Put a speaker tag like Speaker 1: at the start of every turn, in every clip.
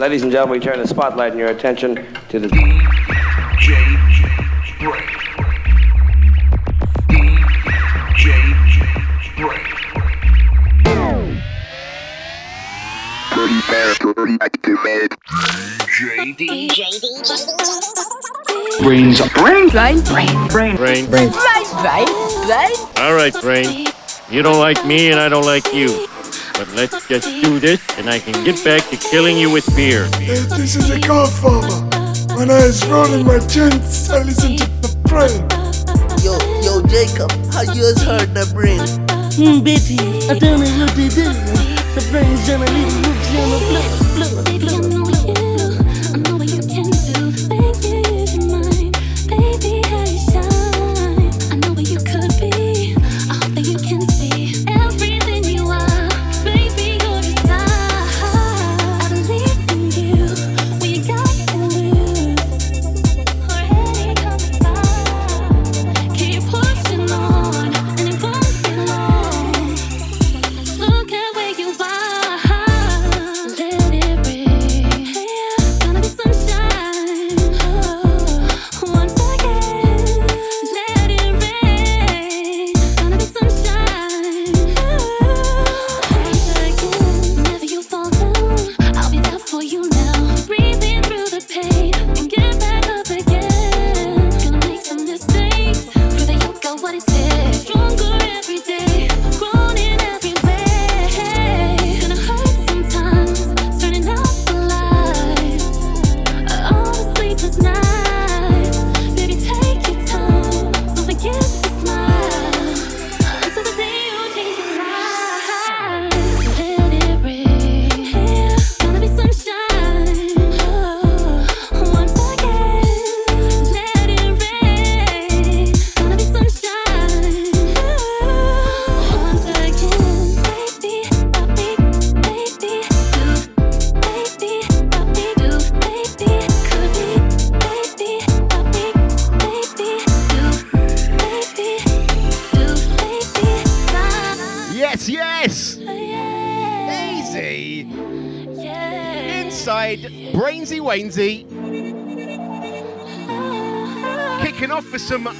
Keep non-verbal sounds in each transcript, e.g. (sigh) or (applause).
Speaker 1: Ladies and gentlemen, we turn the spotlight and your attention to the
Speaker 2: DJ Break. Brains.
Speaker 3: Brains.
Speaker 4: Brain. Brain. Brain.
Speaker 5: Brain.
Speaker 4: Brain. Brain. Brain.
Speaker 5: All right, Brain. You don't like me and I don't like you. But let's just do this, and I can get back to killing you with beer.
Speaker 6: Uh, this is a car farmer. When I was rolling my chins, I listened to the brain.
Speaker 7: Yo, yo, Jacob, how you has heard the brain?
Speaker 8: Hmm, baby, I don't know what to do. The brain's
Speaker 9: gonna leave, moves gonna
Speaker 10: blow, blow, blow. 什么？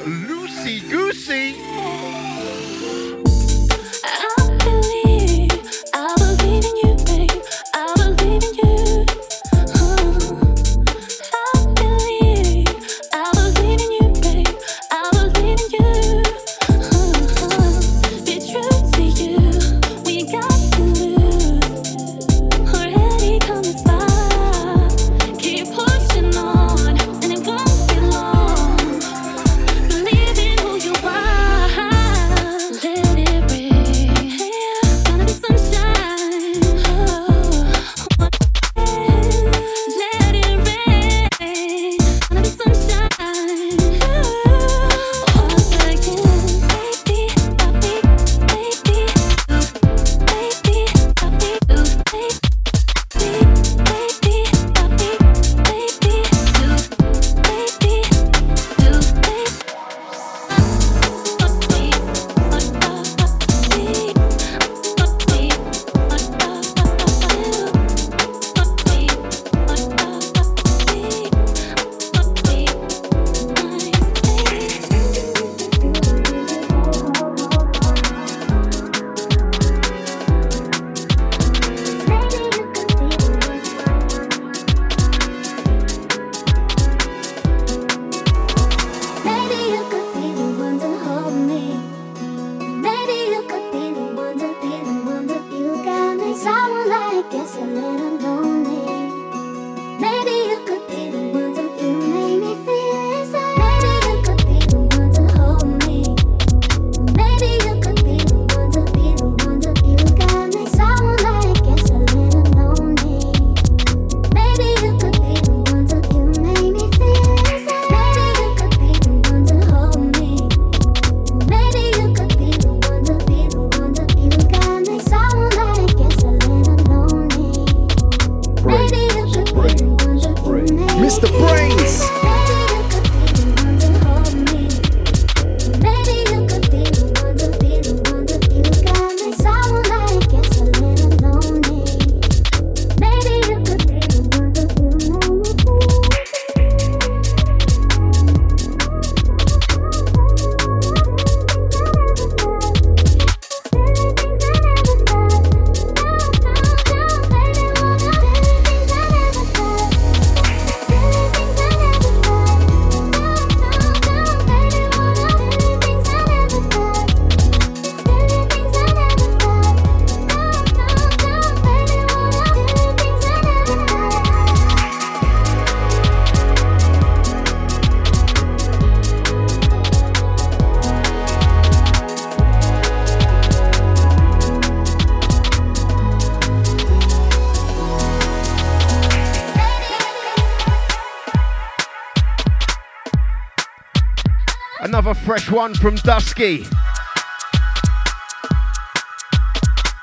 Speaker 10: One
Speaker 11: from Dusky.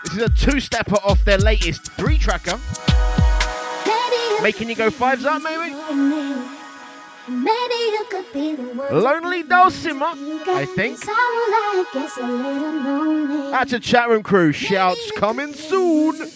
Speaker 11: This is a two stepper off their latest three tracker. Making you go fives up, maybe? Lonely Dulcimer, I think. That's a chat room crew. Shouts coming soon.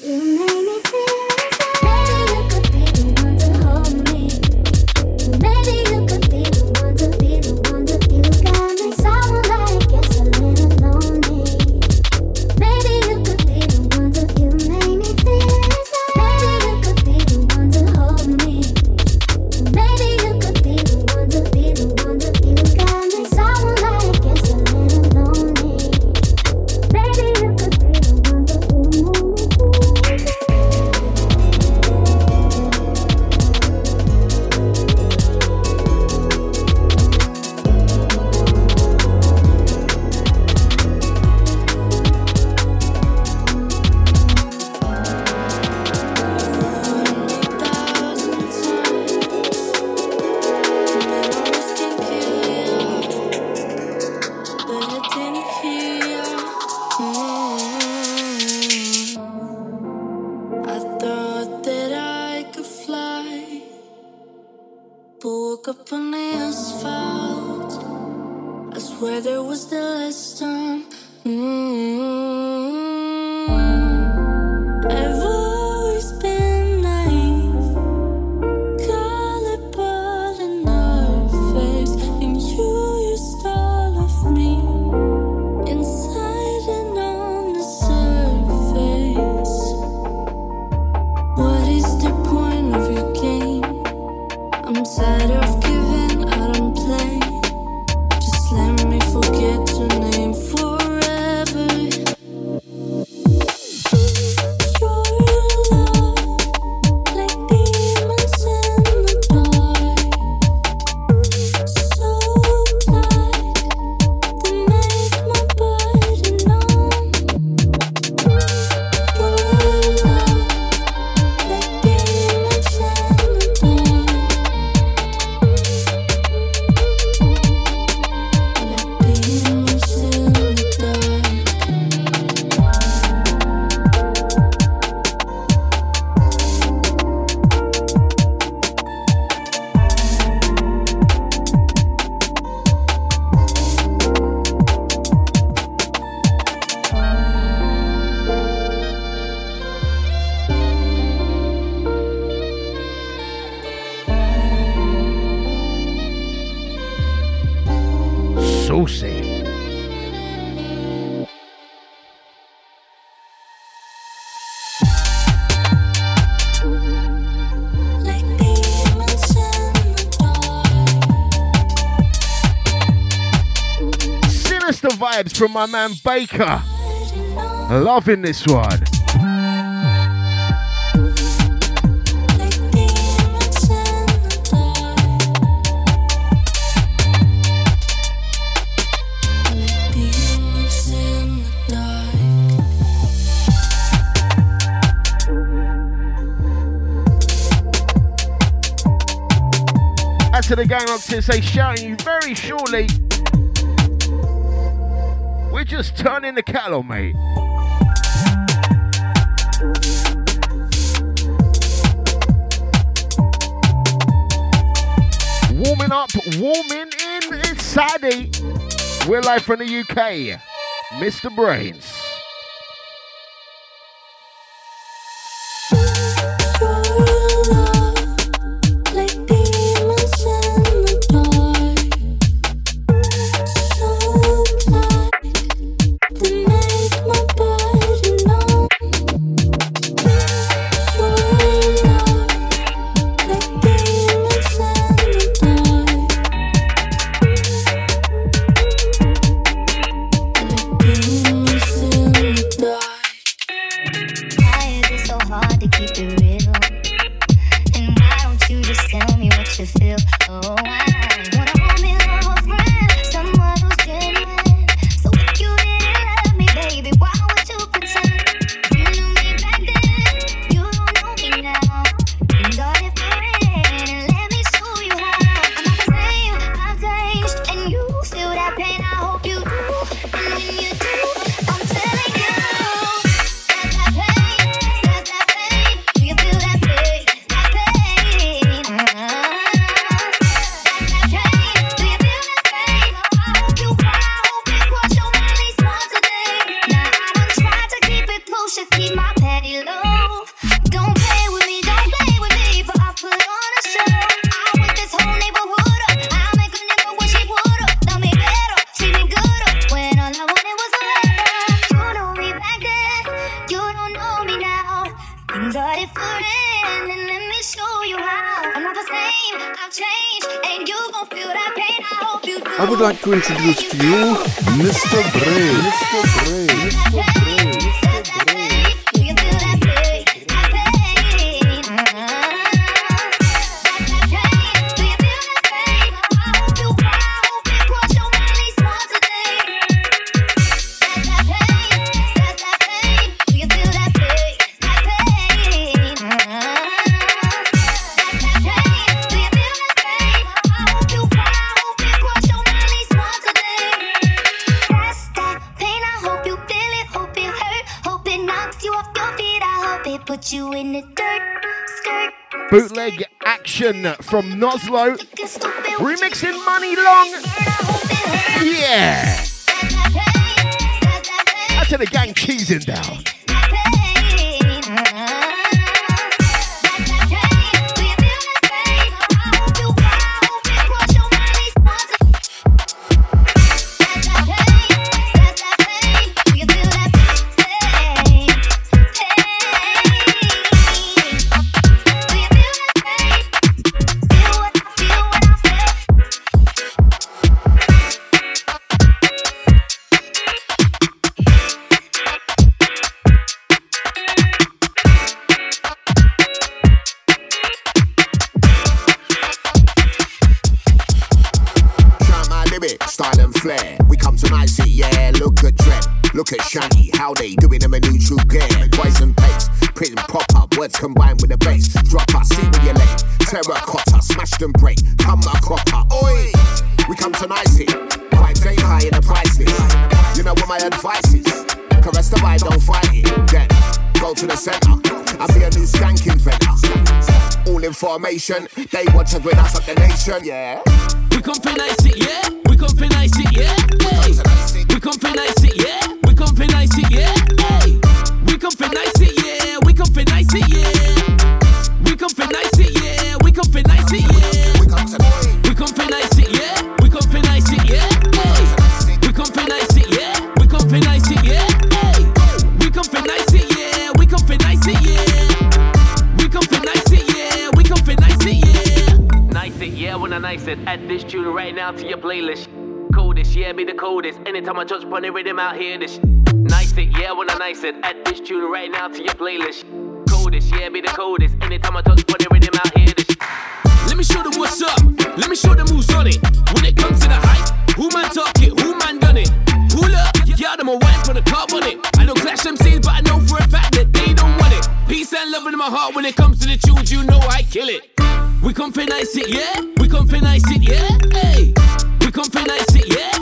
Speaker 10: Mm.
Speaker 11: vibes from my man Baker. Loving this one. to the gang up to say shouting you very shortly just turning the cattle, mate. Warming up, warming in, it's Saturday. We're live from the UK. Mr. Brains.
Speaker 10: Like
Speaker 12: to
Speaker 3: introduce to you Mr. Bray. Mr. Bray. Mr.
Speaker 13: action from Noslo. Remixing Money Long. Yeah. I tell the gang cheesing down.
Speaker 14: How they doing them a new neutral gear. Poison pace, print proper, words combined with the bass. Drop us, see where you lay. Terracotta, smash them break, come a cropper. Oi, we come to nice. Vibes ain't high in the price list. You know what my advice is? Caress the vibe, don't fight it. Then go to the center. I'll be a new skank inventor. All information, they watch us with us up the nation, yeah.
Speaker 15: We come for nice it, yeah. We come for nice it, yeah. Hey. We come for nice it, yeah.
Speaker 16: The coldest. Anytime I touch upon the rhythm out here, this. Nice it, yeah, when I nice it. Add this tune right now to your playlist. Coldest, yeah, be the coldest. Anytime I touch upon the rhythm out here, this.
Speaker 15: Let me show them what's up. Let me show them who's on it. When it comes to the hype, who man talk it, who man done it. Pull up, yeah, them a wine for the cup on it. I don't clash MCs, but I know for a fact that they don't want it. Peace and love in my heart when it comes to the tunes, you know I kill it. We come for nice it, yeah. We come for nice it, yeah. Hey. We come for nice it, yeah.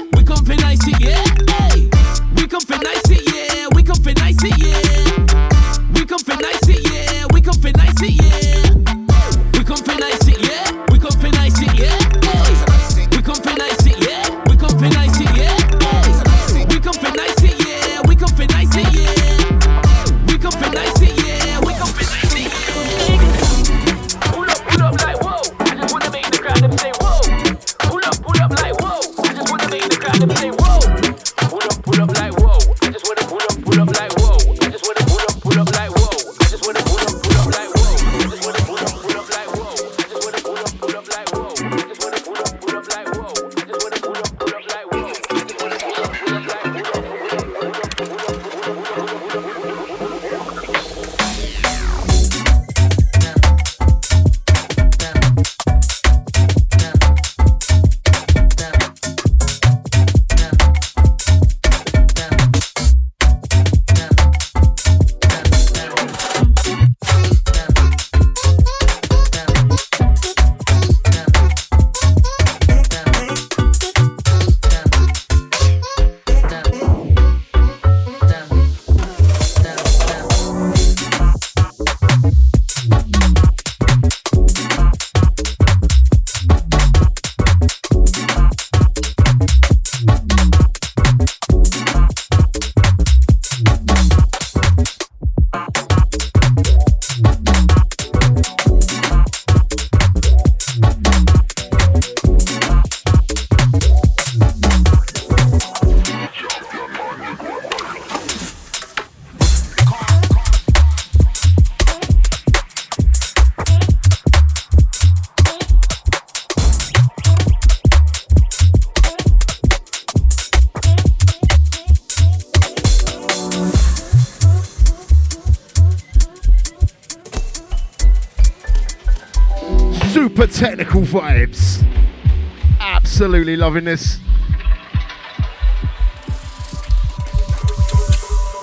Speaker 13: Loving this.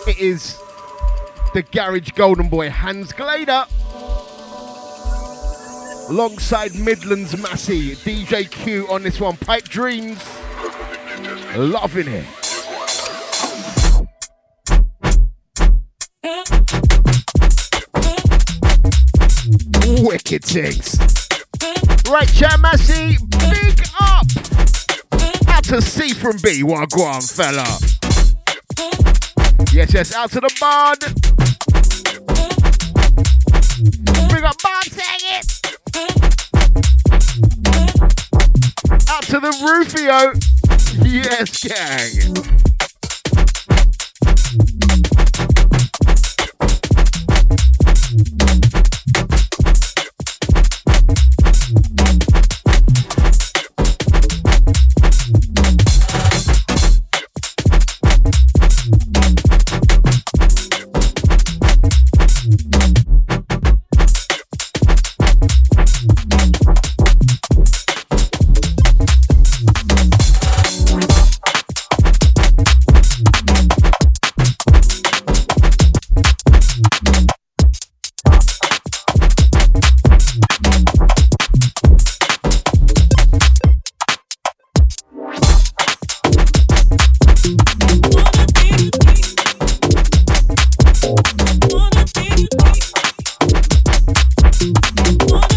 Speaker 13: It is the Garage Golden Boy Hans Glader. Alongside Midlands Massey, DJ Q on this one. Pipe Dreams. Loving it. Wicked things. Right, Chat Massey, to C from B, Wagwan fella. Yes, yes, out to the bard. Bring up Bard, sang it. Out to the Rufio. Yes, gang. Oh,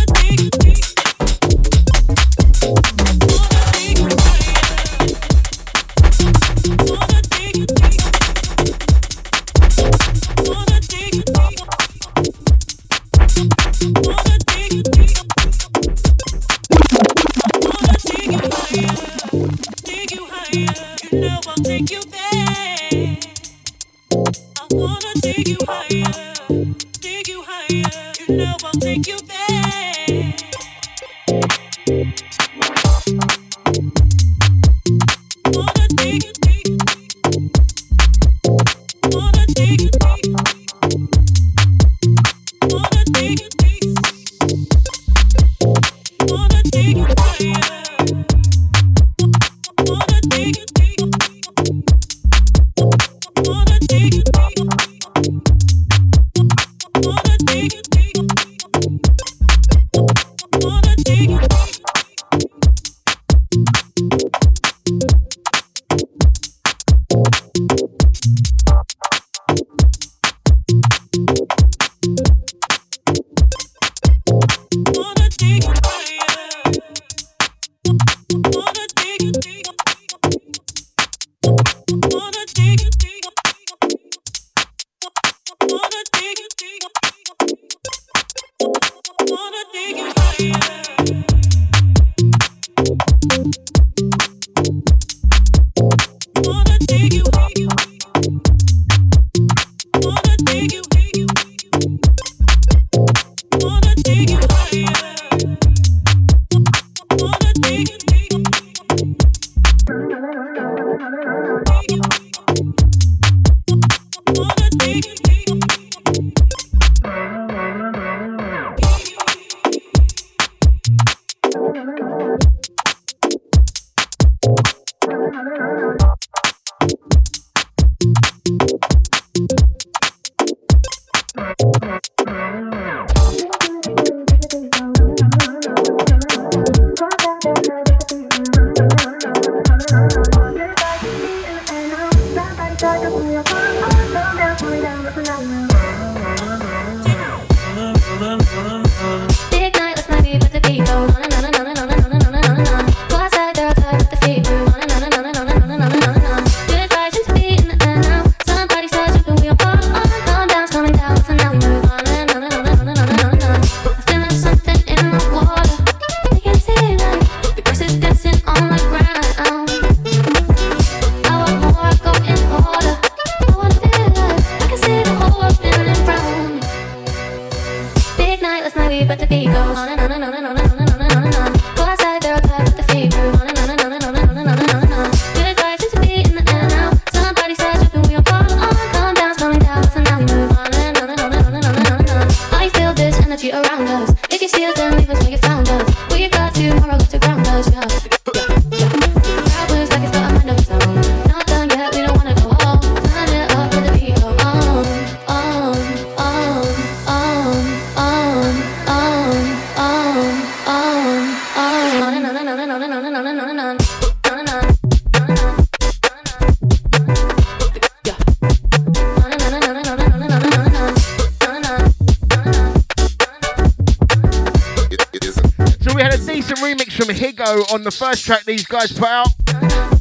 Speaker 13: Decent remix from Higgo on the first track these guys put out.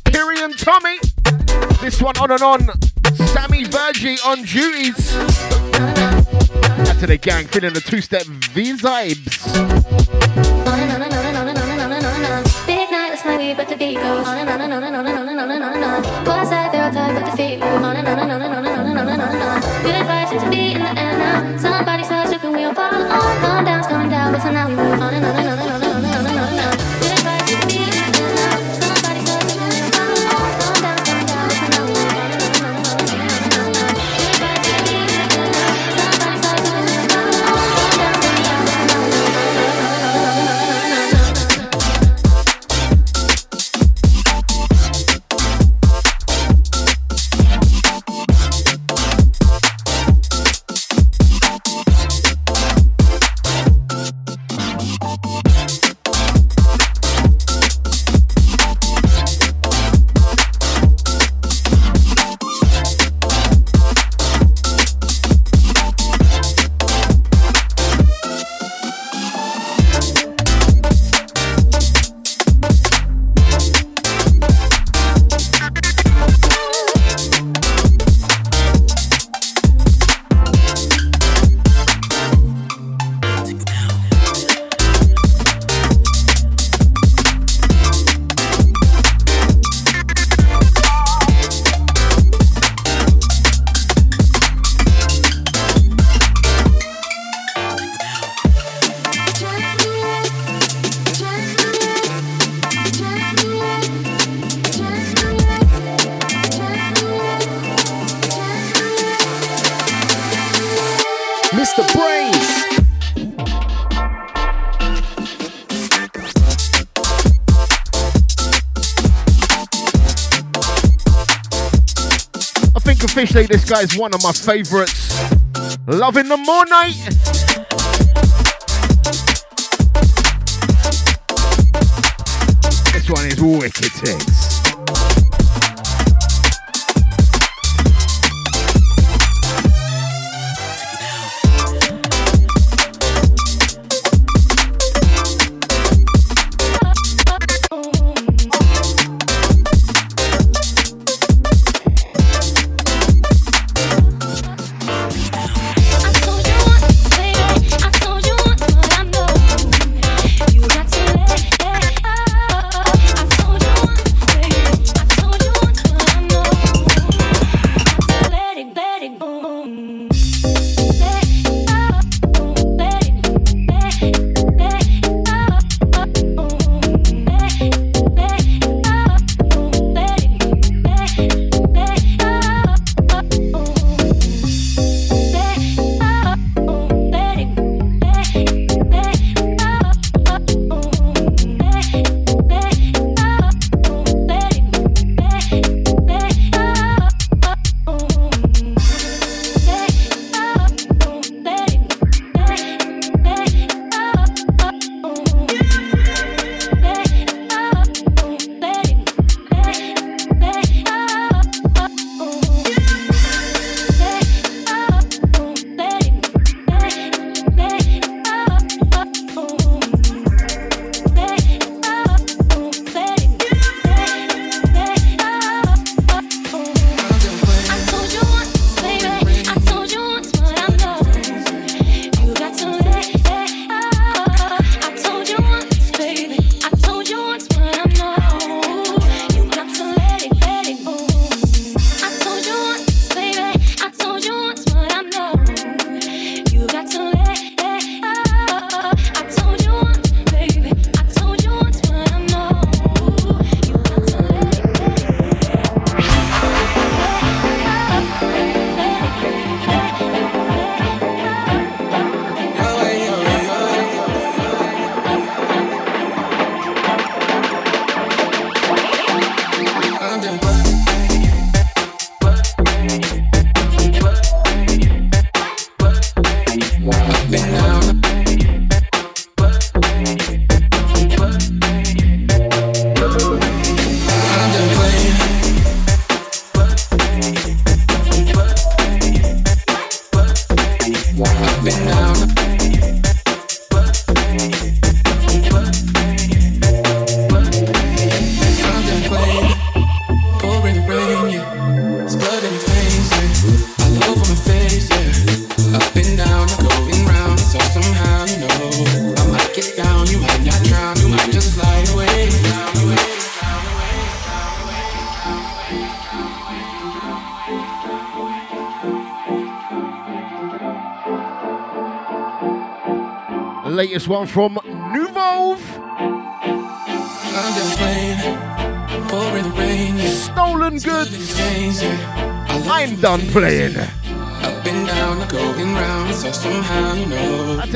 Speaker 13: Piri and Tommy. This one on and on. Sammy Virji on duties. Back to the gang, feeling the two-step V vibes.
Speaker 9: Big night, my way, but the beat goes on and on.
Speaker 13: say this guy's one of my favorites. Loving the more night. one is wicked.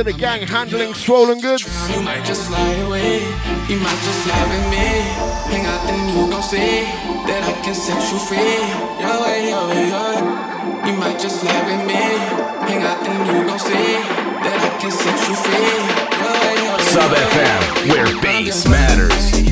Speaker 13: to the gang handling swollen goods.
Speaker 17: You might just fly away, you might just fly with me. Hang out, then you gon' see that I can set you free. Your way, your way. You might just fly with me. Hang out, then you gon' see that I can set you free. Way,
Speaker 18: Sub FM, where bass matters.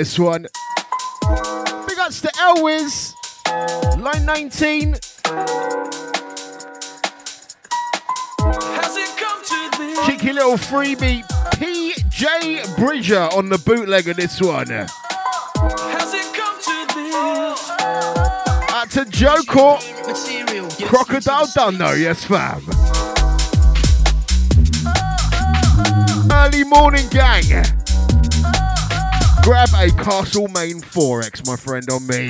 Speaker 16: this
Speaker 13: one. Big ups to Elwiz, line 19. Cheeky little freebie, PJ Bridger on the bootleg of this one. Out to Joe Court. Crocodile done though, yes fam. Early morning gang a Castlemaine 4X, my friend, on me.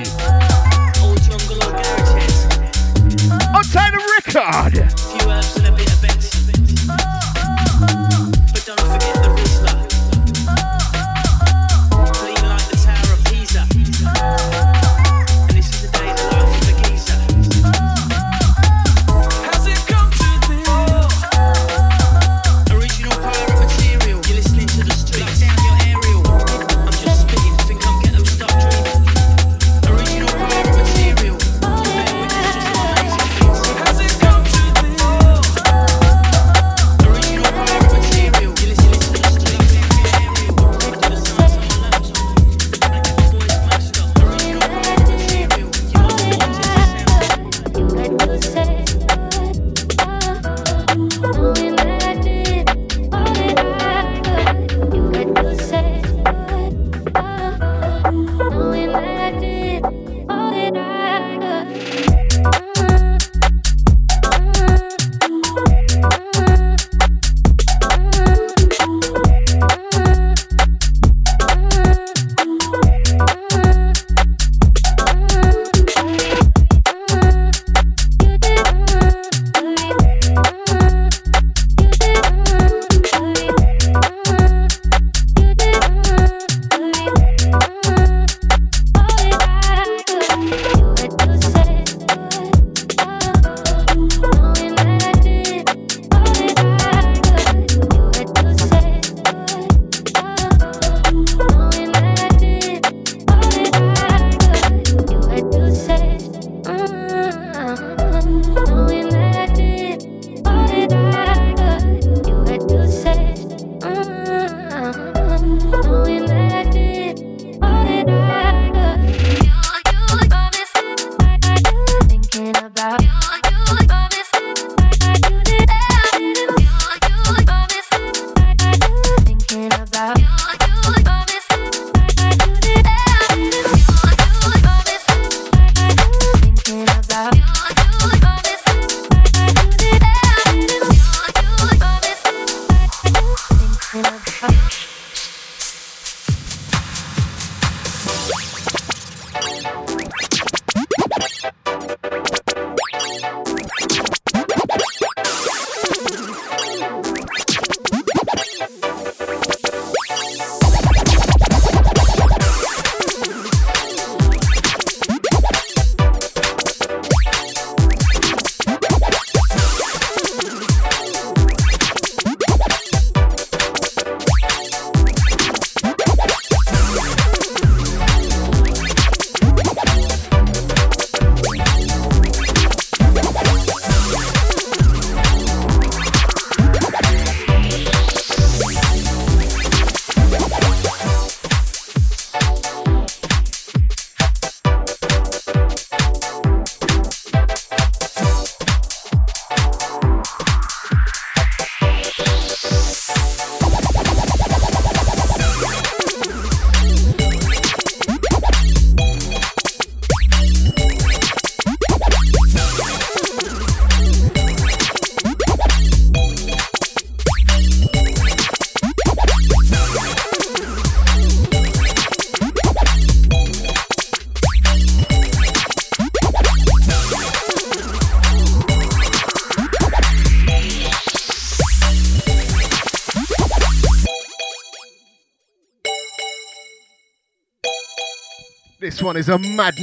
Speaker 13: On Taylor Rickard!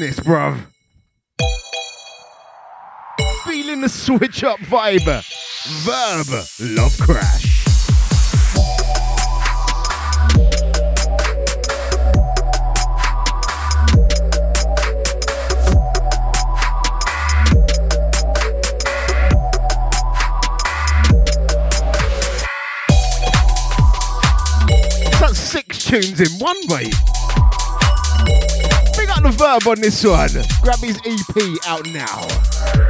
Speaker 13: Madness, bruv. Feeling the switch up vibe. Verb. Love Crash. That's six tunes in one, mate. Verb on this one. Grab his EP out now.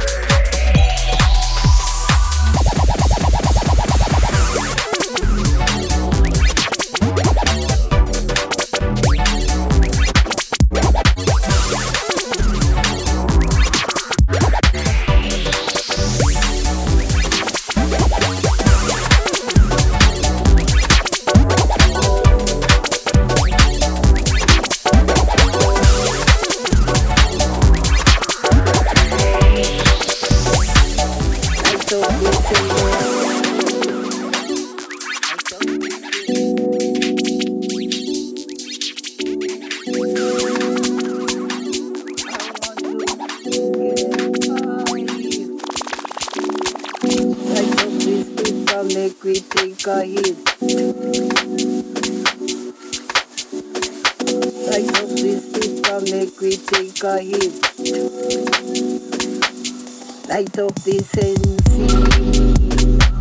Speaker 19: Light up this NC.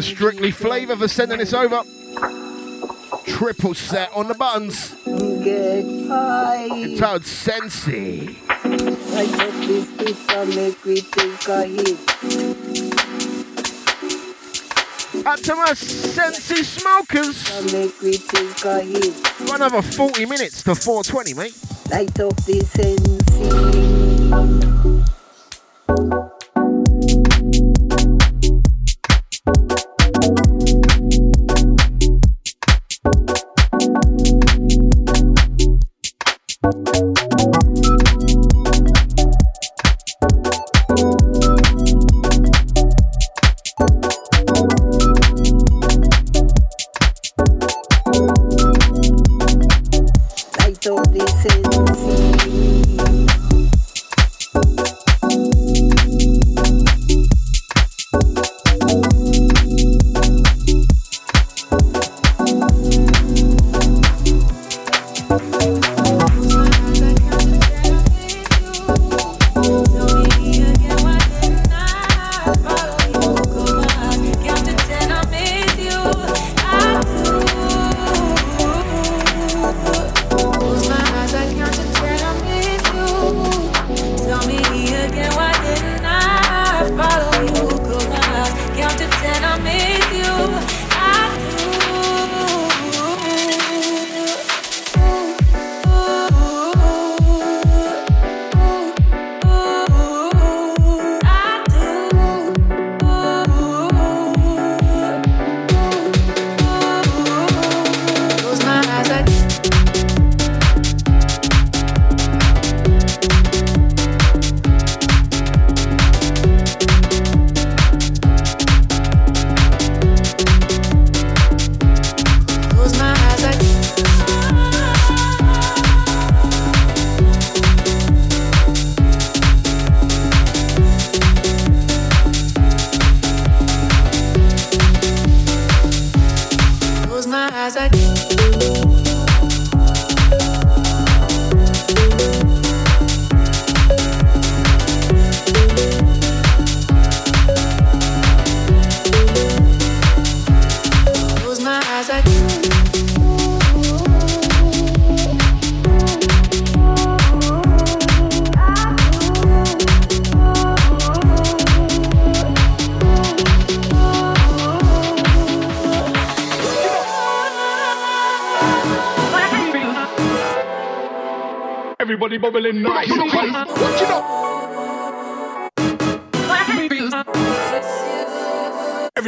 Speaker 13: To Strictly Flavor for sending this over. Triple set on the buttons.
Speaker 20: get high.
Speaker 13: Entitled Sensi.
Speaker 20: I pizza make we.
Speaker 13: Out to my Sensi smokers.
Speaker 20: Make we
Speaker 13: another 40 minutes to 420, mate.
Speaker 20: Light up the sensi.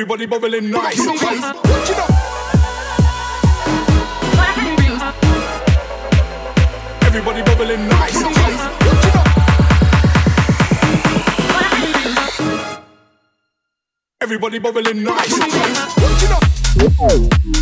Speaker 2: Everybody bubbling nice. Watch it up. Everybody bubbling nice. Watch it up. Everybody bubbling nice. Watch
Speaker 3: it up.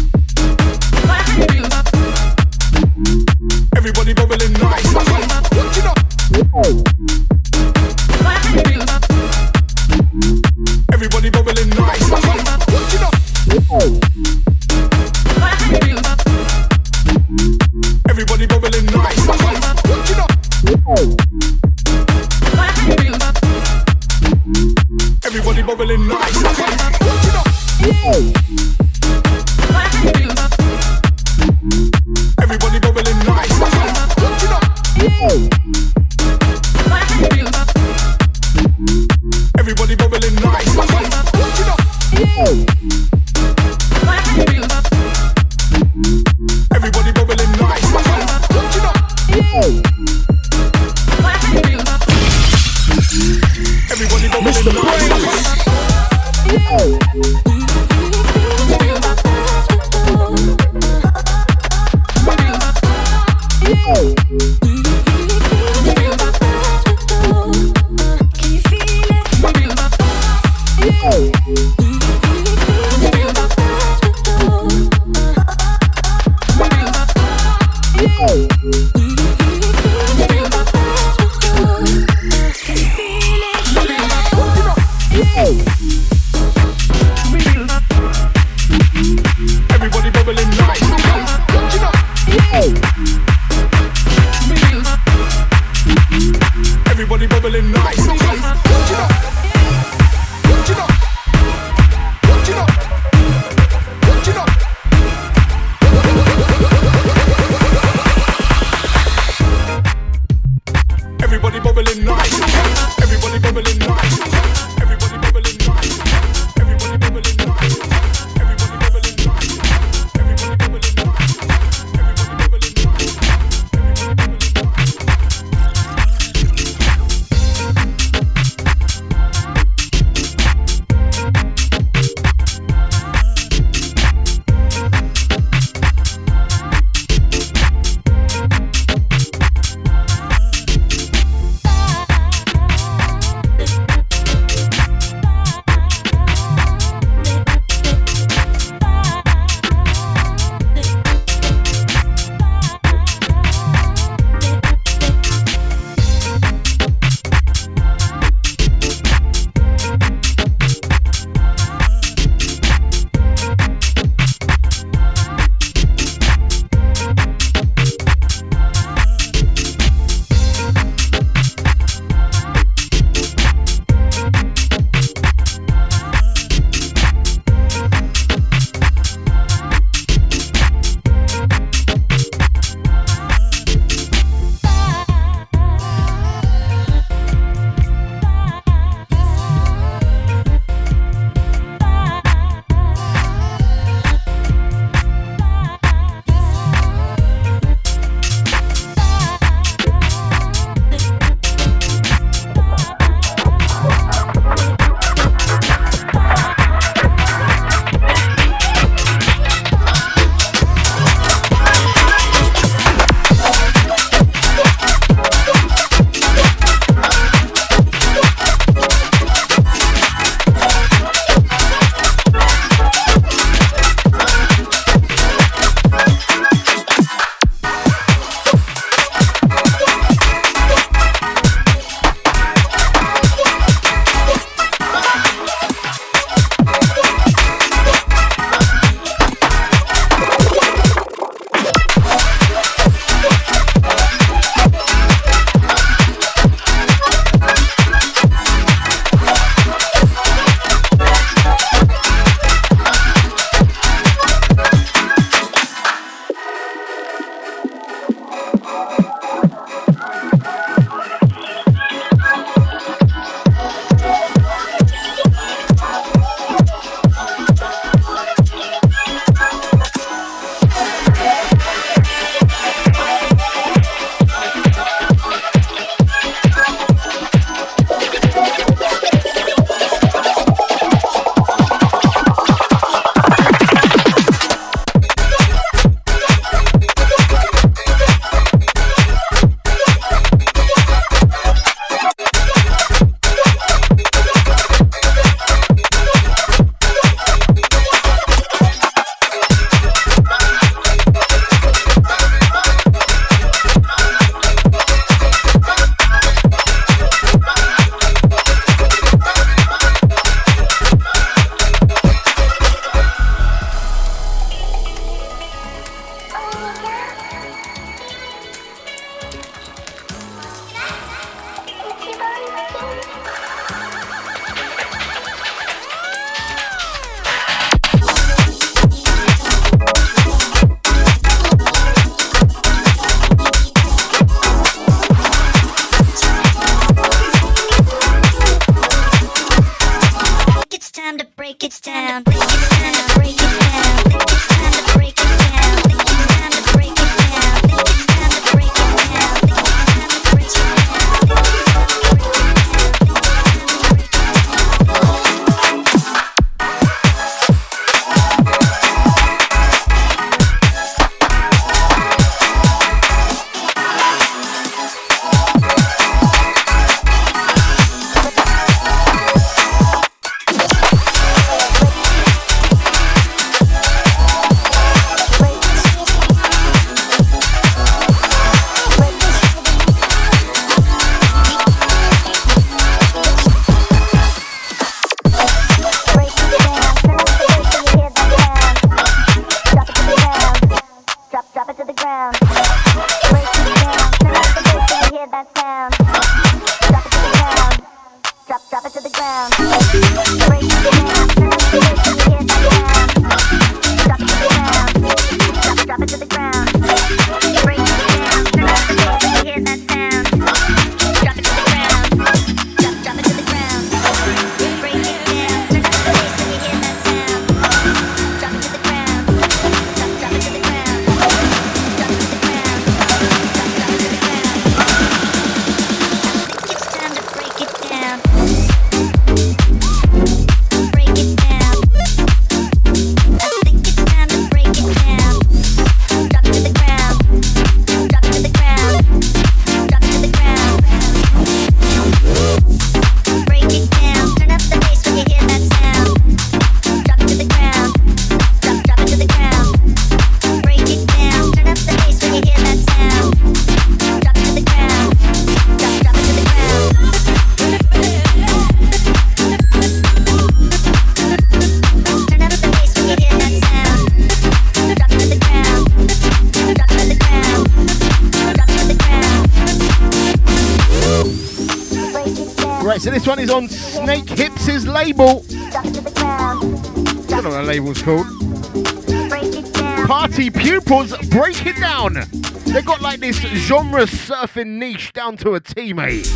Speaker 13: genre surfing niche down to a
Speaker 3: teammate.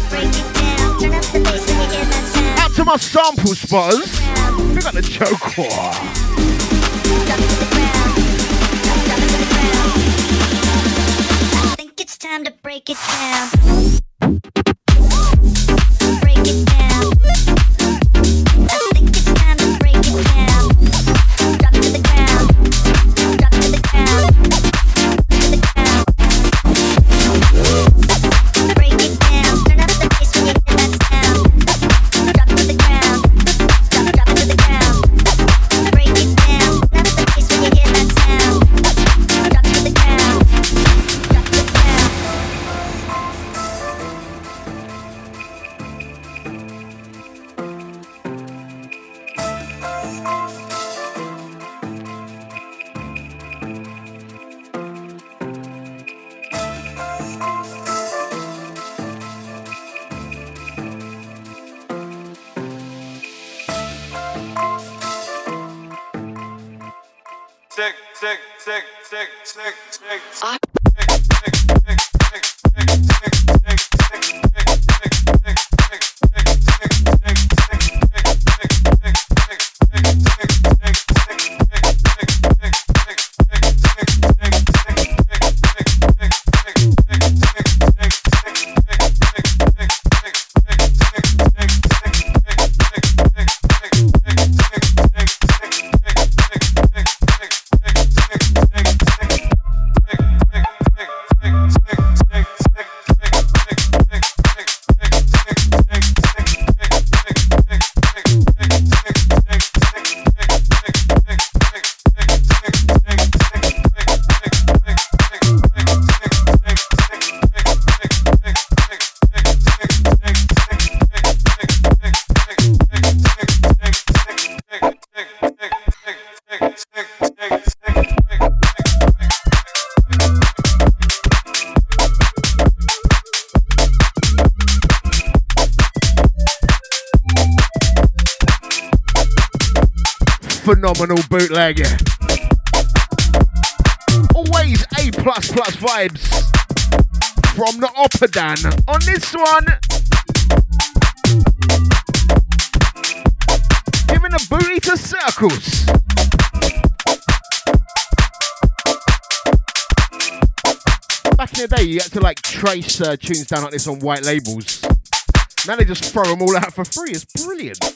Speaker 13: Out to my sample spotters. We got the joke. Dan On this one, giving a booty to circles. Back in the day, you had to like trace uh, tunes down like this on white labels. Now they just throw them all out for free. It's brilliant.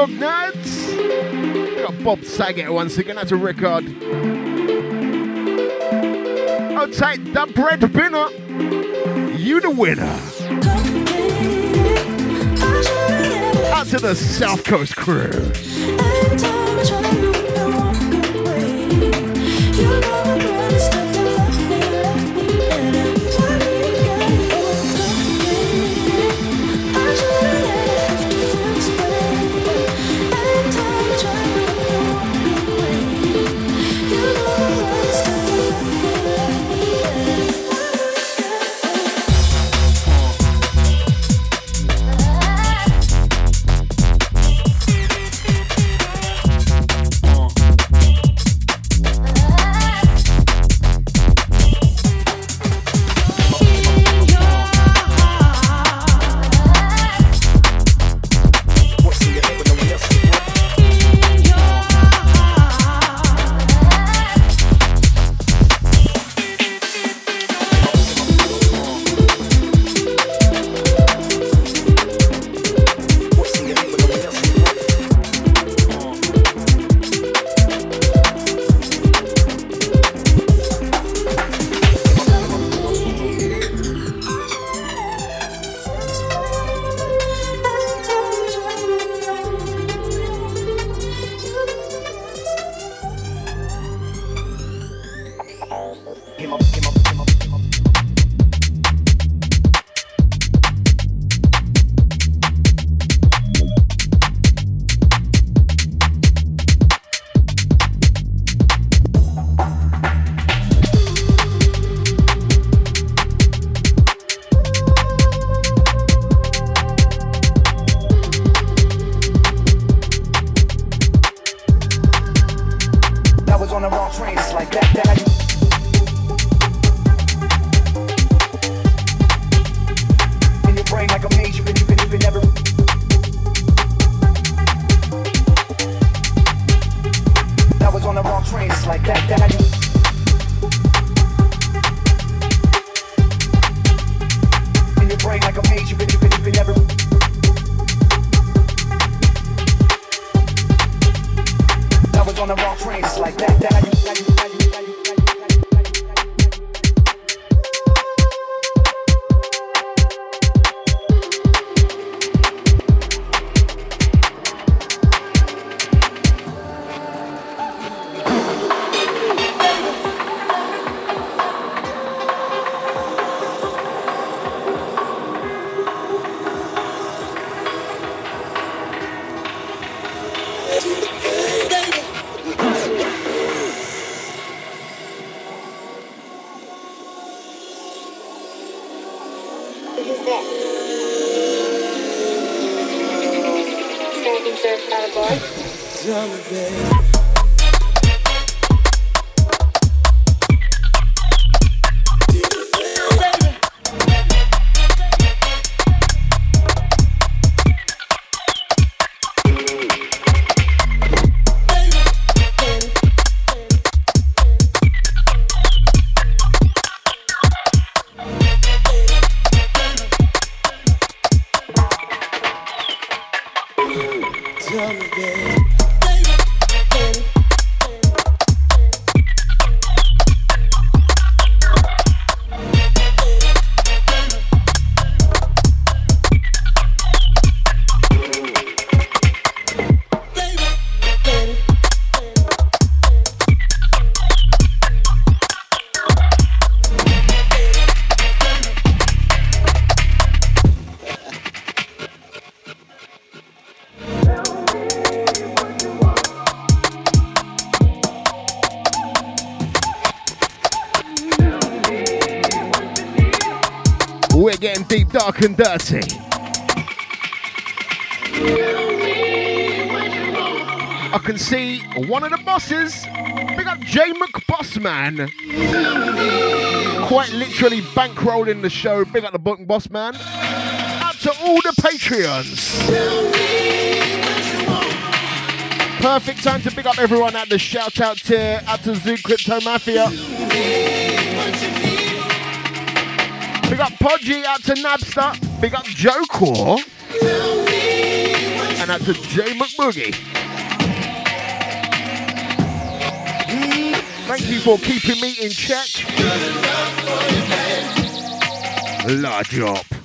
Speaker 21: Recognites. We got Bob Saget once again, that's a record. Outside the bread winner, you the winner. Out to the South Coast crew.
Speaker 22: American Surf Out of boy.
Speaker 13: McBossman. Quite literally bankrolling the show. Big up the book boss man. Out to all the Patreons. Perfect time to big up everyone at the shout out tier. Out to Zoo Crypto Mafia. Big up Podgy, out to Nabster. Big up Joe Core. And out to J McBoogie. Thank you for keeping me in check. Large up.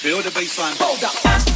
Speaker 23: Build a
Speaker 24: baseline. Hold up.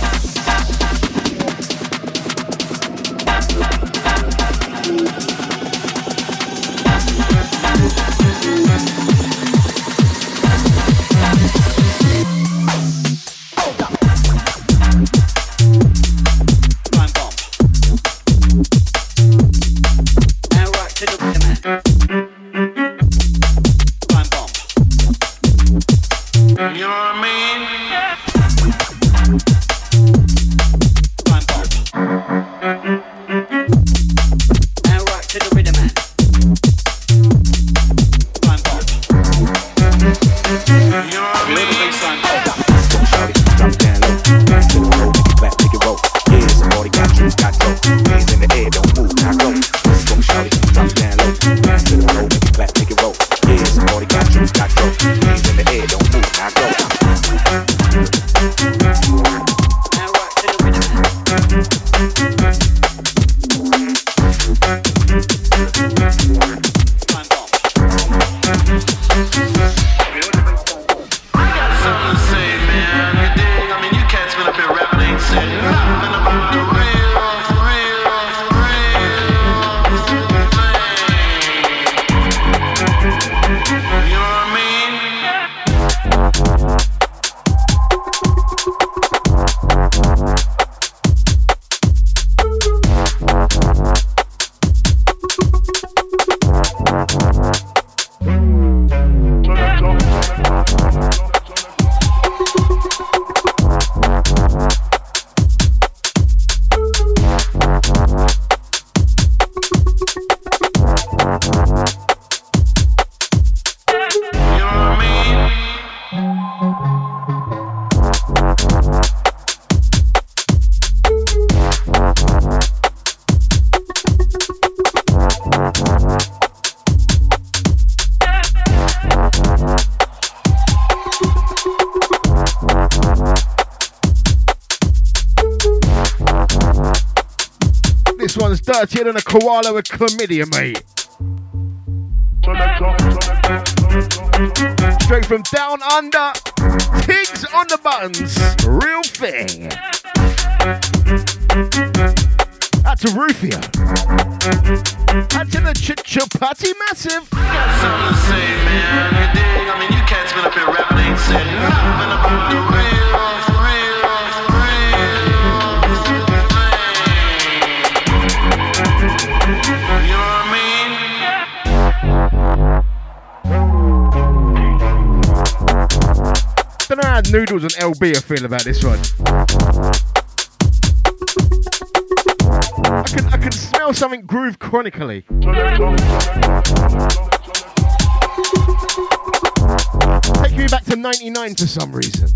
Speaker 13: dirtier than a koala with chlamydia, mate. Straight from down under, pigs on the buttons. Noodles and El-B are feeling about this one. I can, I can smell something Groove Chronicles. Take me back to 99 for some reason.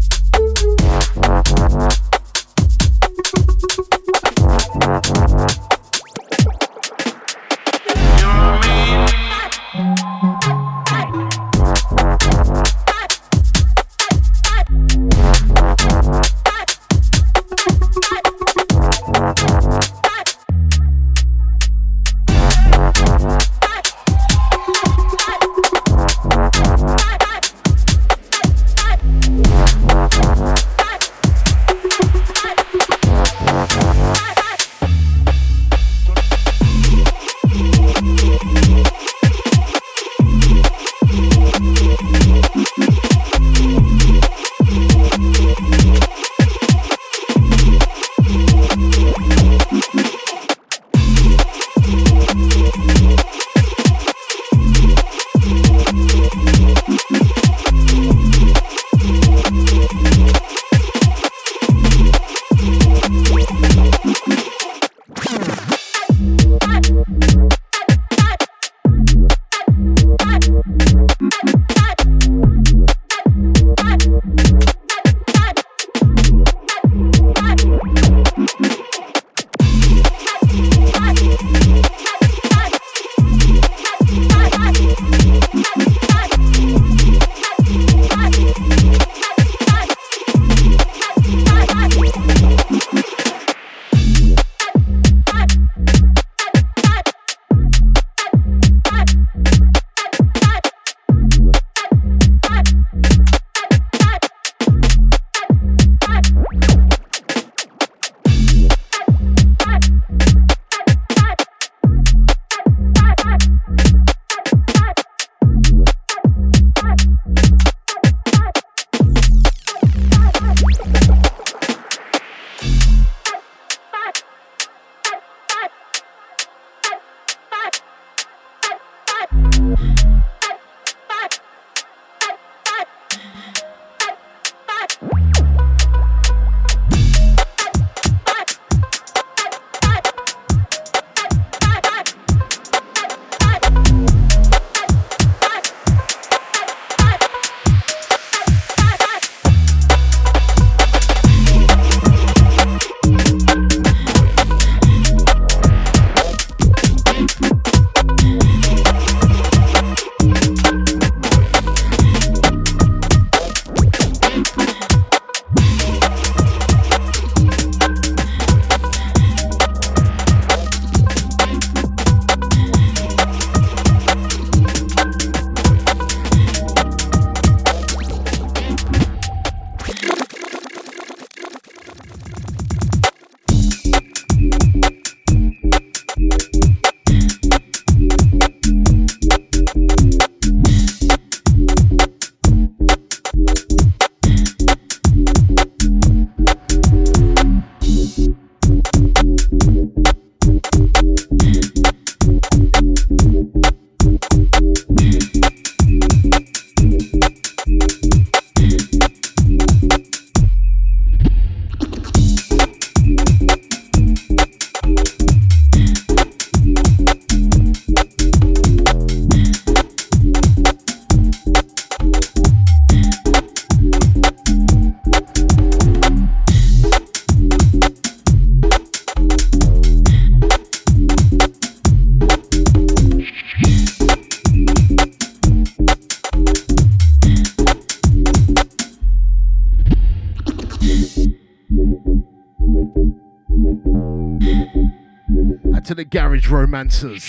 Speaker 25: Garage Romancers.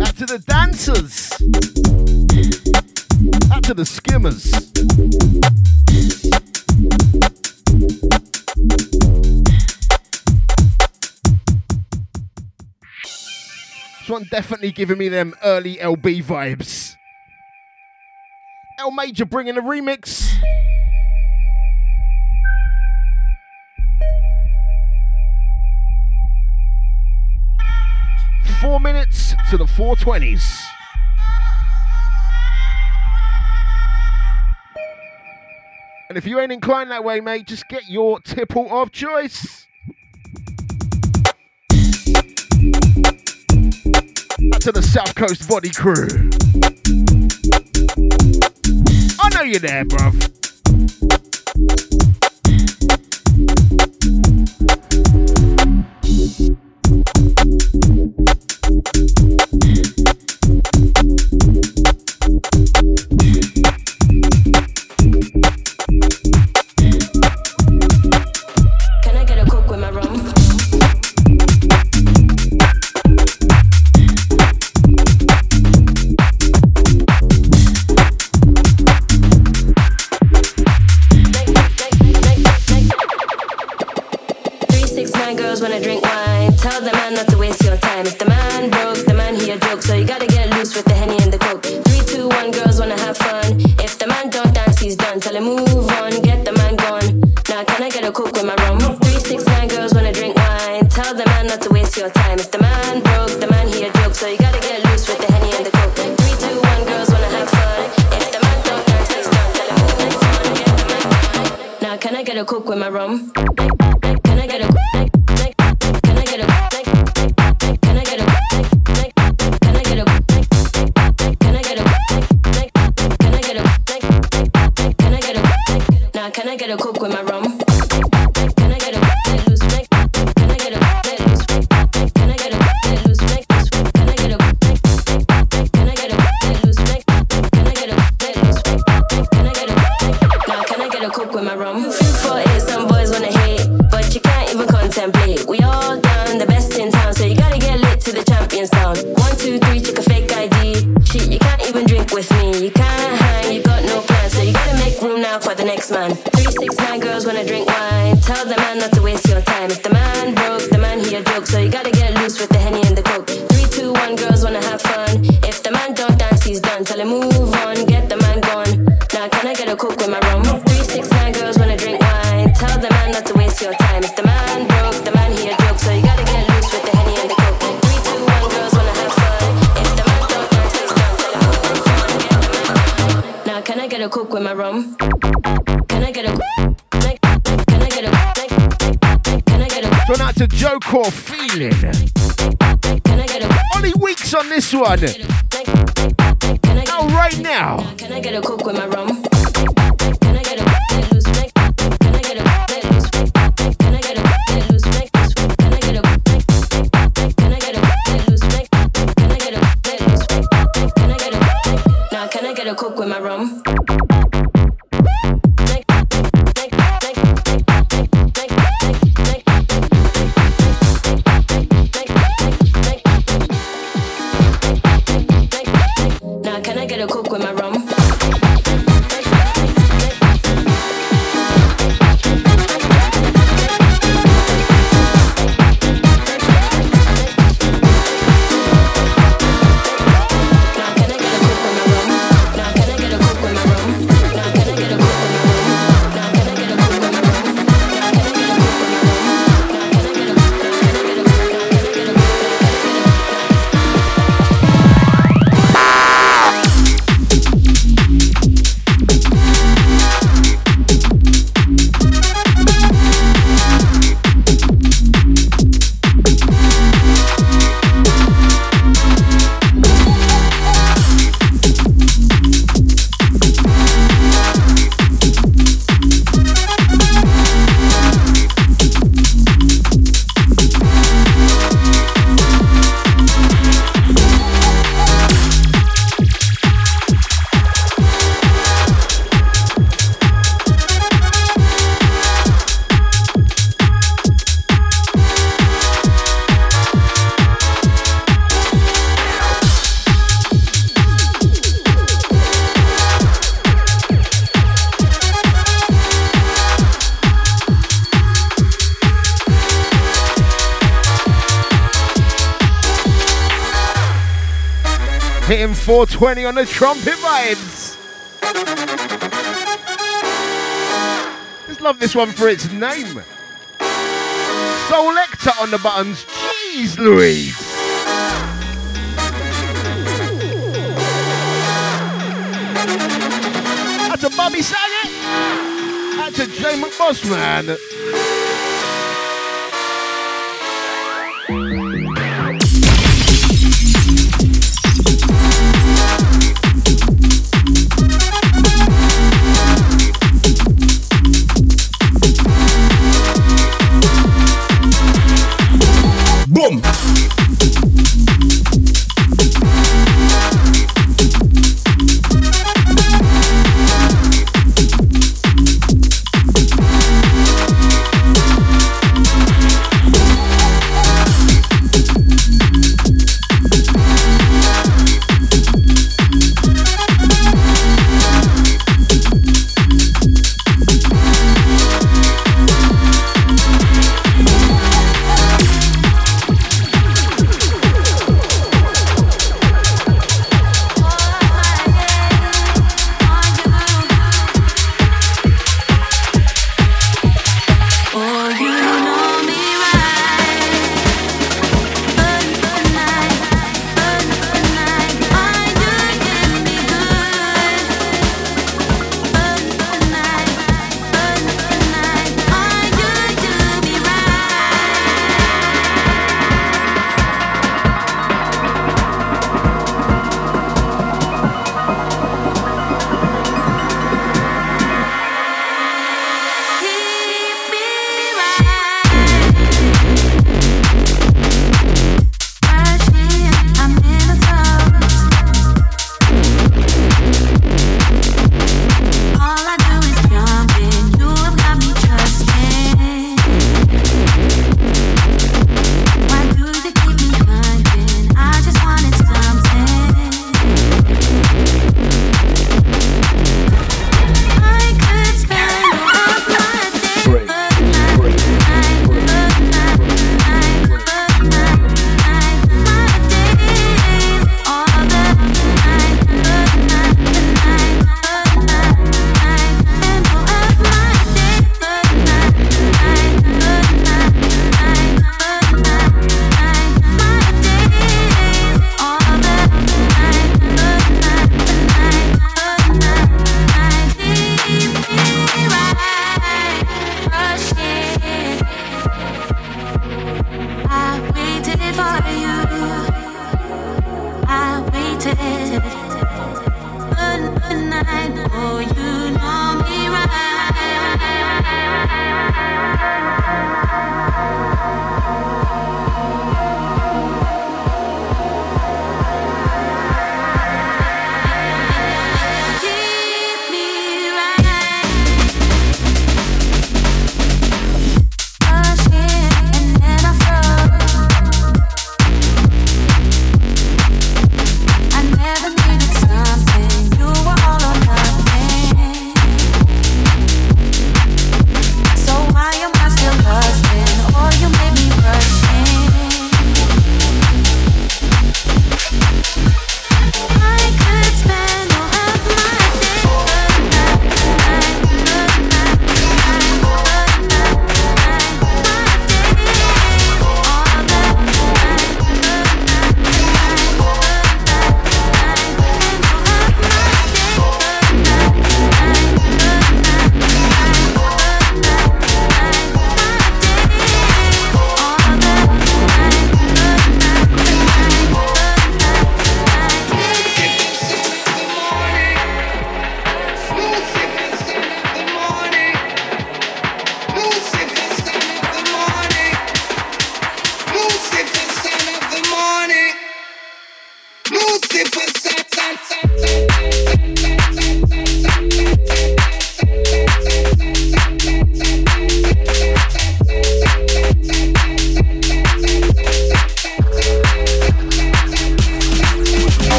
Speaker 25: Out to the dancers. Out to the skimmers. This one definitely giving me them early El-B vibes. L Major bringing a remix. four minutes to the 420s. And if you ain't inclined that way, mate, just get your tipple of choice. To the South Coast Body Crew. I know you're there, bruv.
Speaker 13: one. 420 on the trumpet vibes. Just love this one for its name. Soul Lecter on the buttons. Jeez Louise. That's a Bobby Saget. That's a Jay McBoss,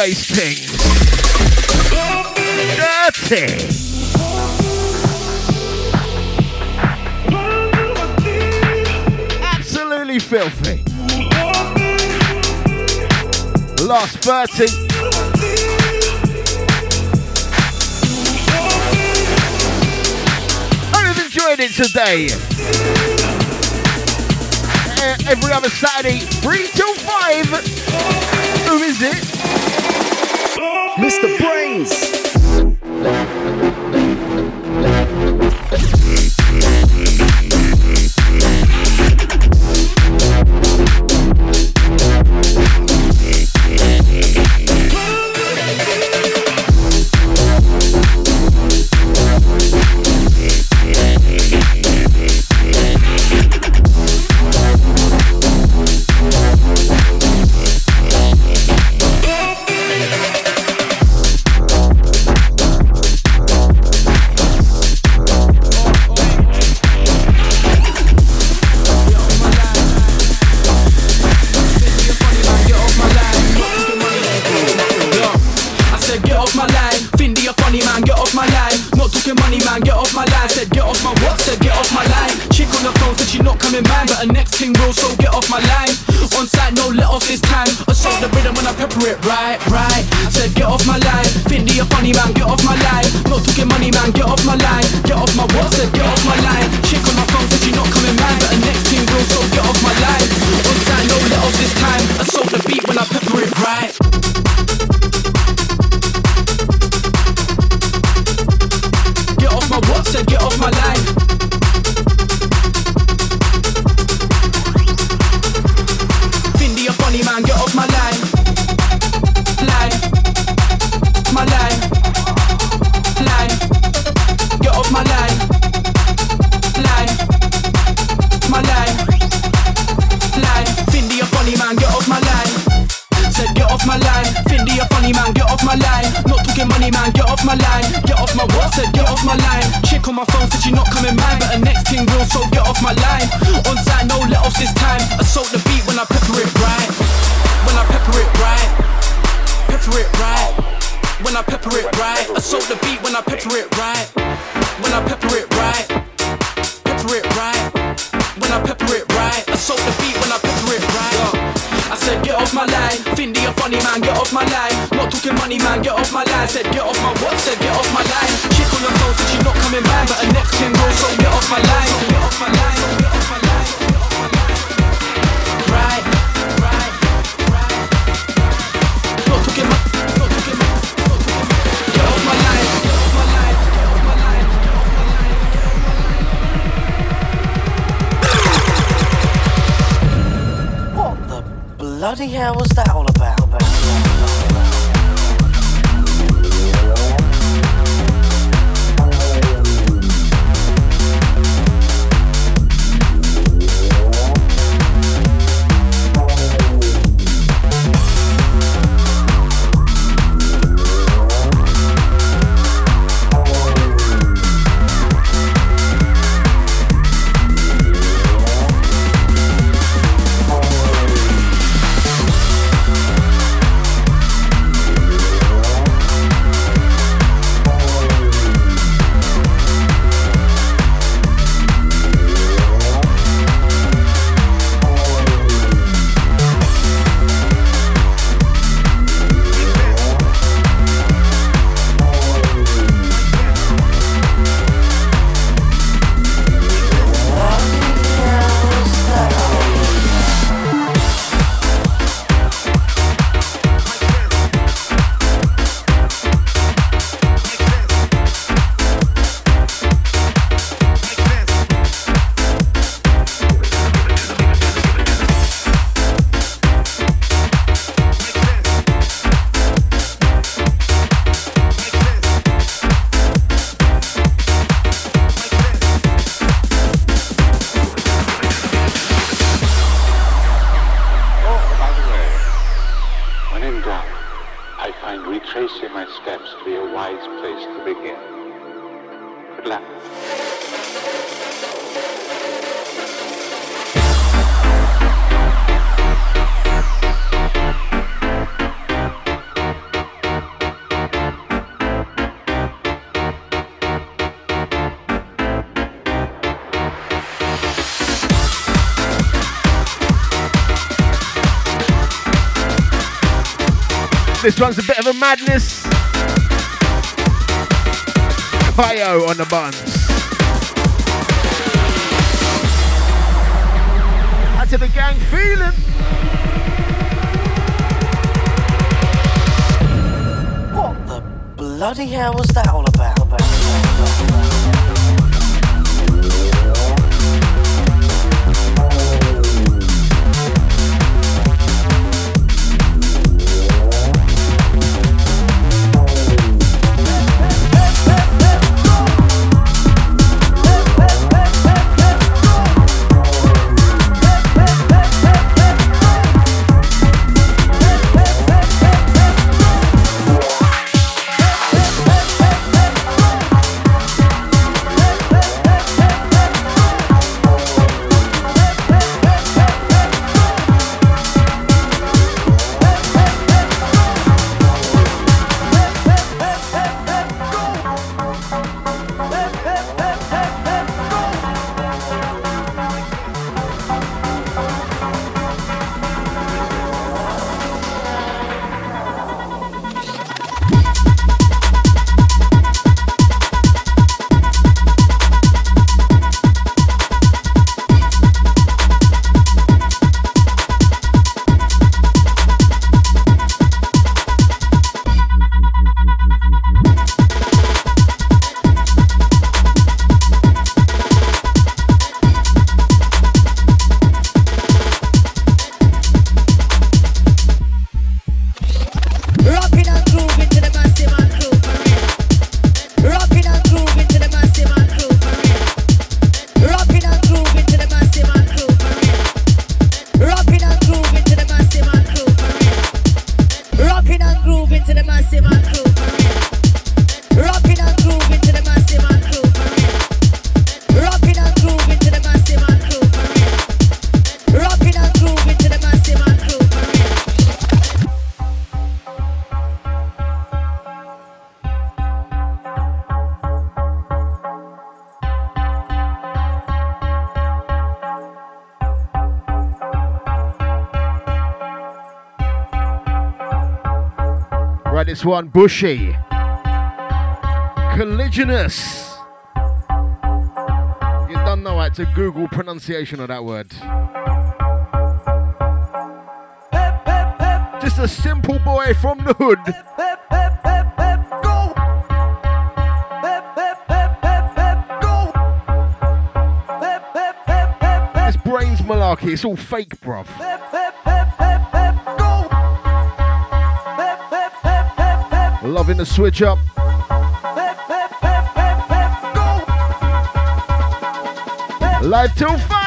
Speaker 13: gutter bass thing. Dirty. Absolutely filthy. Last 30. I have enjoyed it today. Eh, Every other Saturday, 3 till 5. Who is it?
Speaker 26: Mr. Brains.
Speaker 15: A funny man, get off my line. Not talking money, man, get off my line. Get off my what? Said get off my line. Chick on my phone said she not coming man, but her next thing real, so get off my line. On side, no let off this time. Assault the beat when I pepper it right. When I pepper it right. Pepper it right. When I pepper it right. Assault the beat when I pepper it right. When I pepper it right. Pepper it right. When I pepper it right. Assault the beat when I pepper it right. Said get off my line. Findy a funny man, get off my line. Not talking money man, get off my line. Said get off my what? Said get off my line. Chick on the phone said she not coming man, but her next thing goes so get off my line. Get off my line. Get off my line.
Speaker 26: Bloody hell was that all about?
Speaker 13: This one's a bit of a madness. Bio on the buns. Out to the gang feeling.
Speaker 27: What the bloody hell was that all about?
Speaker 13: One, Bushy. Colliginous. You don't know how to Google pronunciation of that word. Just a simple boy from the hood. This brains malarkey, it's all fake, bruv. Loving the switch up. Live till five.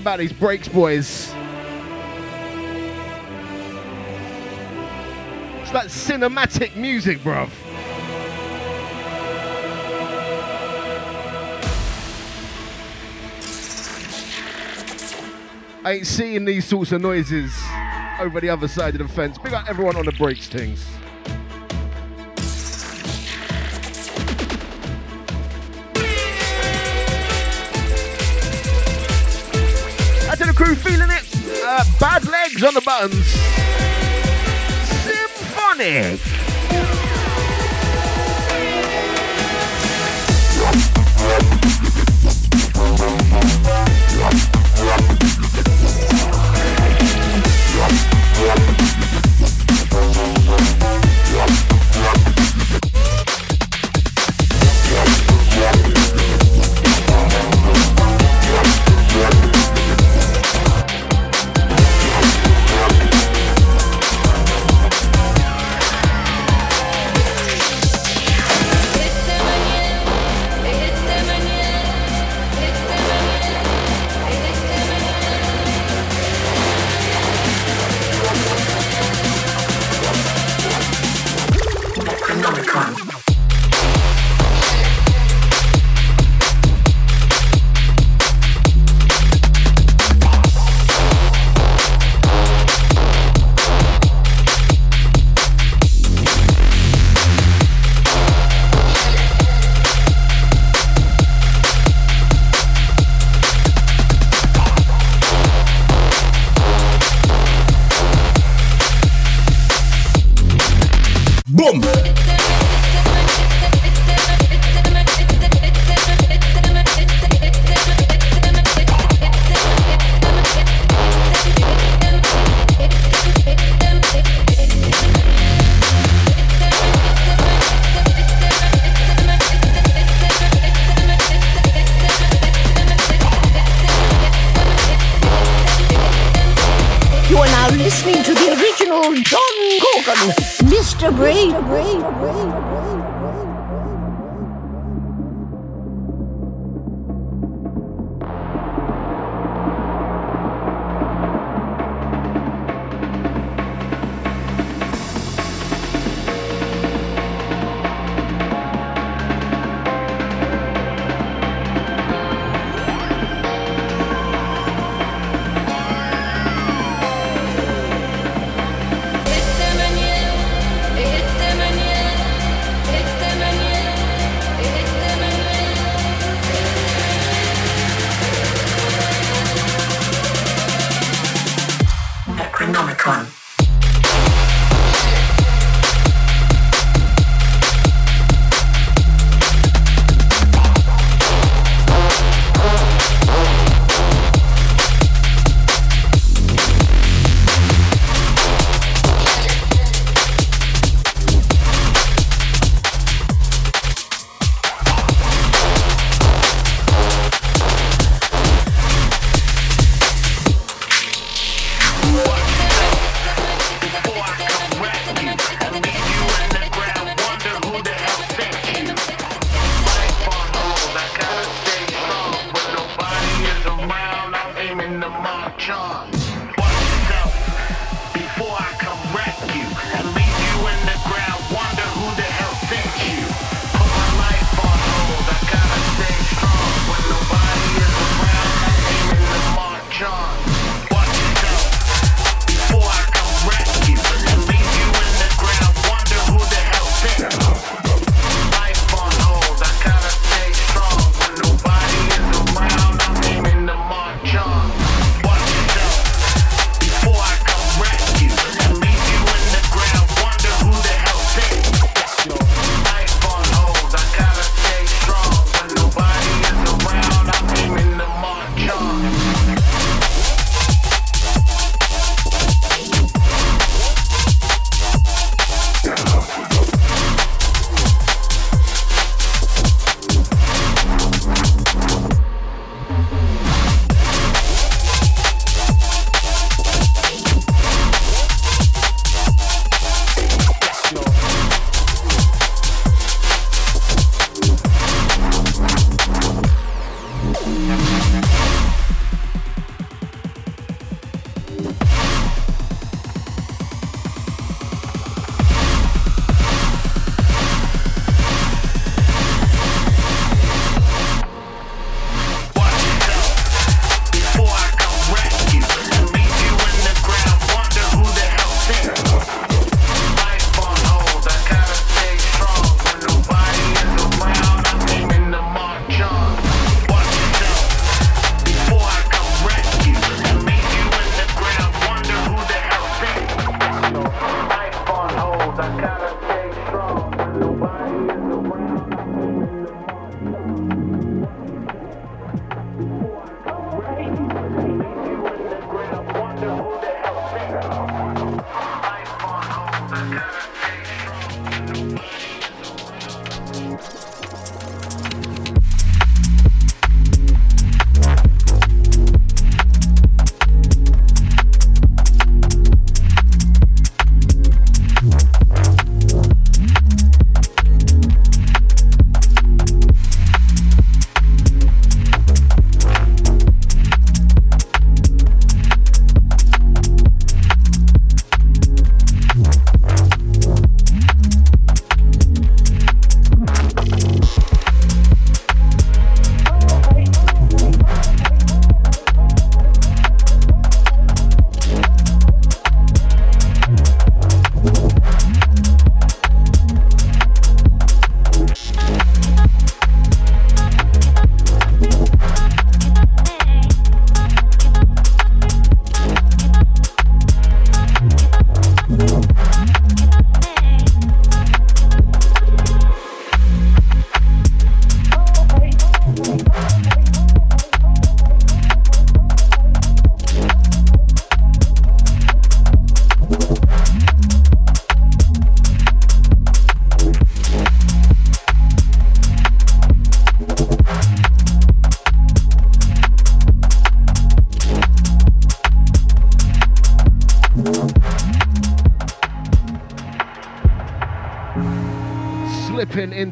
Speaker 24: About these breaks, boys. It's like cinematic music, bruv. I ain't seeing these sorts of noises over the other side of the fence. Big up everyone on the breaks things. Crew feeling it. Uh, bad legs on the buttons. Symphonic.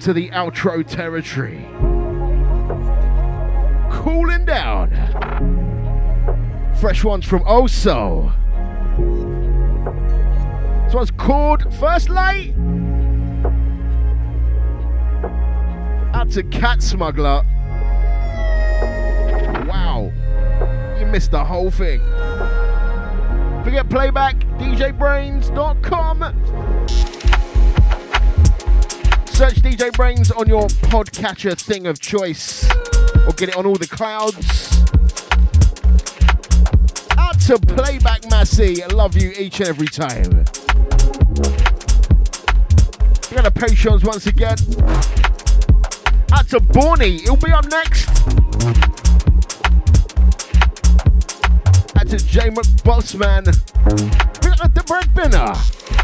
Speaker 13: Into the outro territory. Cooling down. Fresh ones from Oso. This one's called First Light. Out to Cat Smuggler. Wow. You missed the whole thing. Forget playback, djbrains.com. Search DJ Brains on your podcatcher thing of choice or get it on all the clouds. Out to Playback Massey. Love you each and every time. We got the Patreons once again. Out to Borny. He'll be up next. Out to J McBossman. We got the bread binner.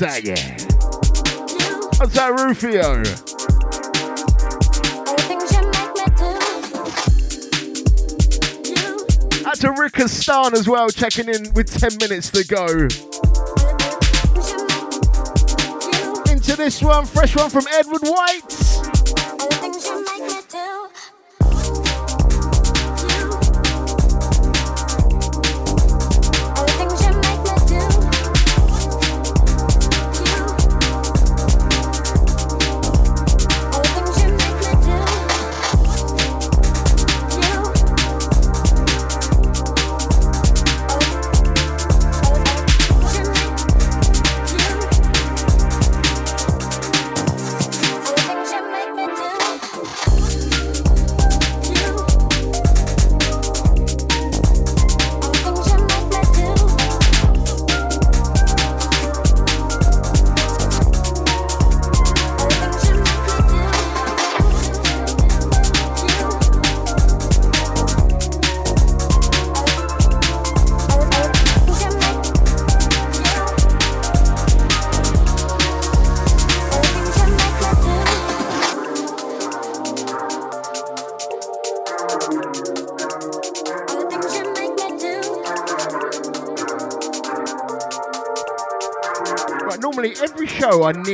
Speaker 13: Bob That's that Rufio. That's a Rickistan as well, checking in with 10 minutes to go. Into this one, fresh one from Edward White.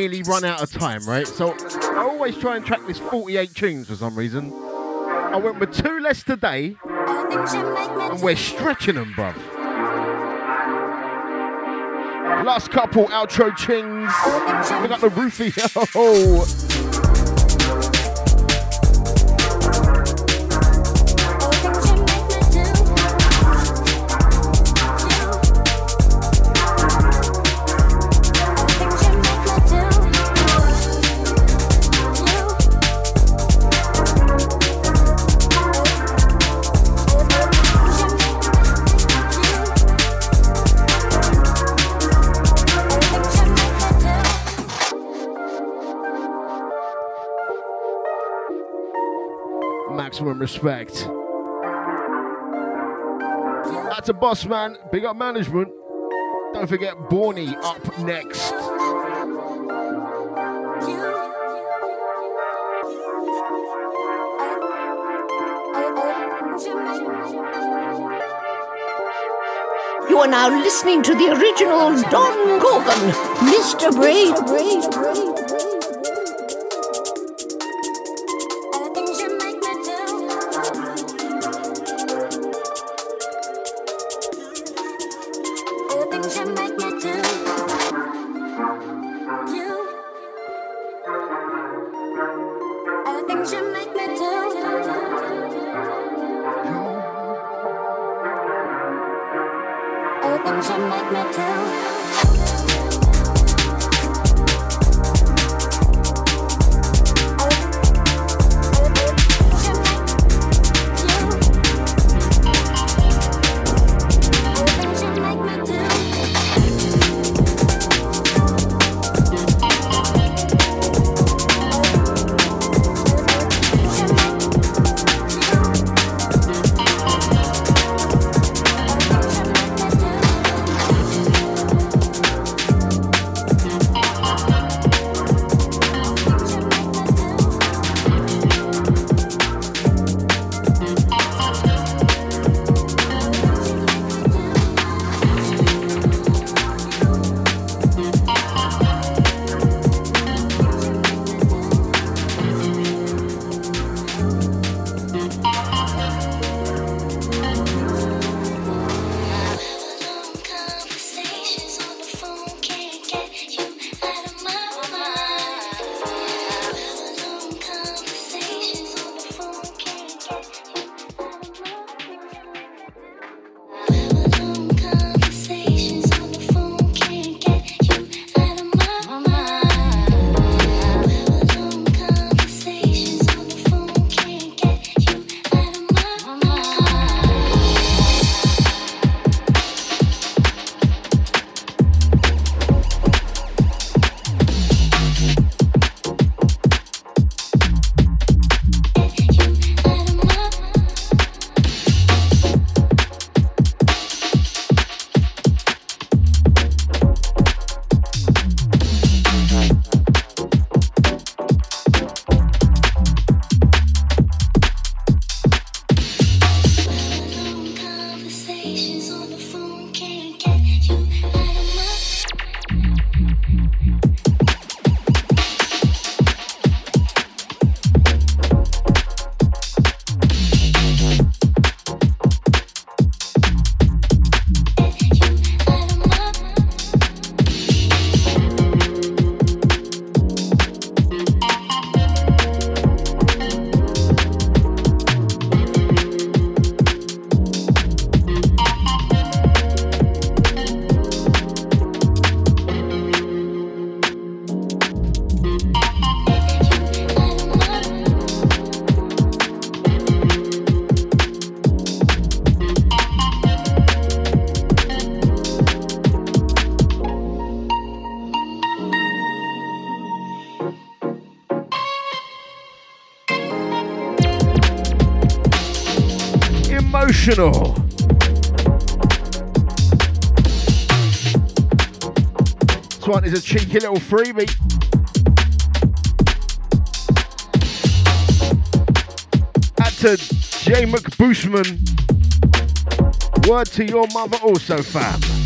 Speaker 13: Nearly run out of time, right? So I always try and track this 48 tunes for some reason. I went with two less today, and we're stretching them, bruv. Last couple outro chings. We got the Rufio. (laughs) respect. That's a boss man. Big up management. Don't forget Borny up next.
Speaker 28: You are now listening to the original Don Gorgon, Mr. Brains.
Speaker 13: Emotional. This one is a cheeky little freebie. Add to J McBoostman. Word to your mother also, fam.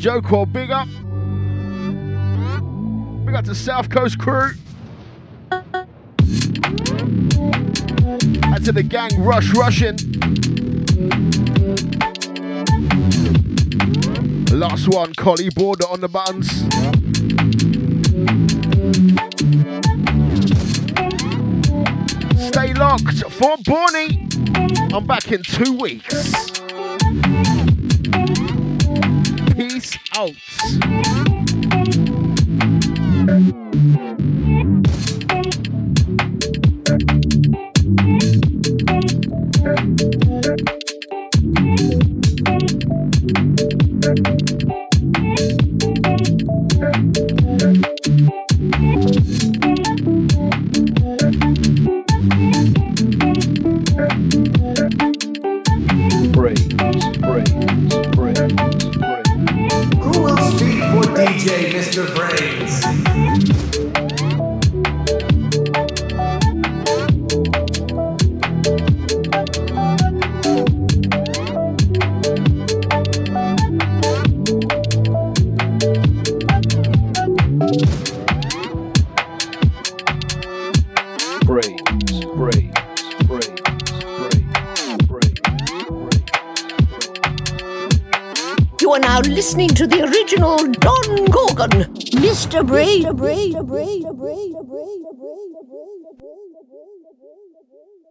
Speaker 13: Call, big up. Big up to South Coast crew. And to the gang Rush Russian. Last one, Collie Border on the buttons. Stay locked for Bonnie. I'm back in two weeks.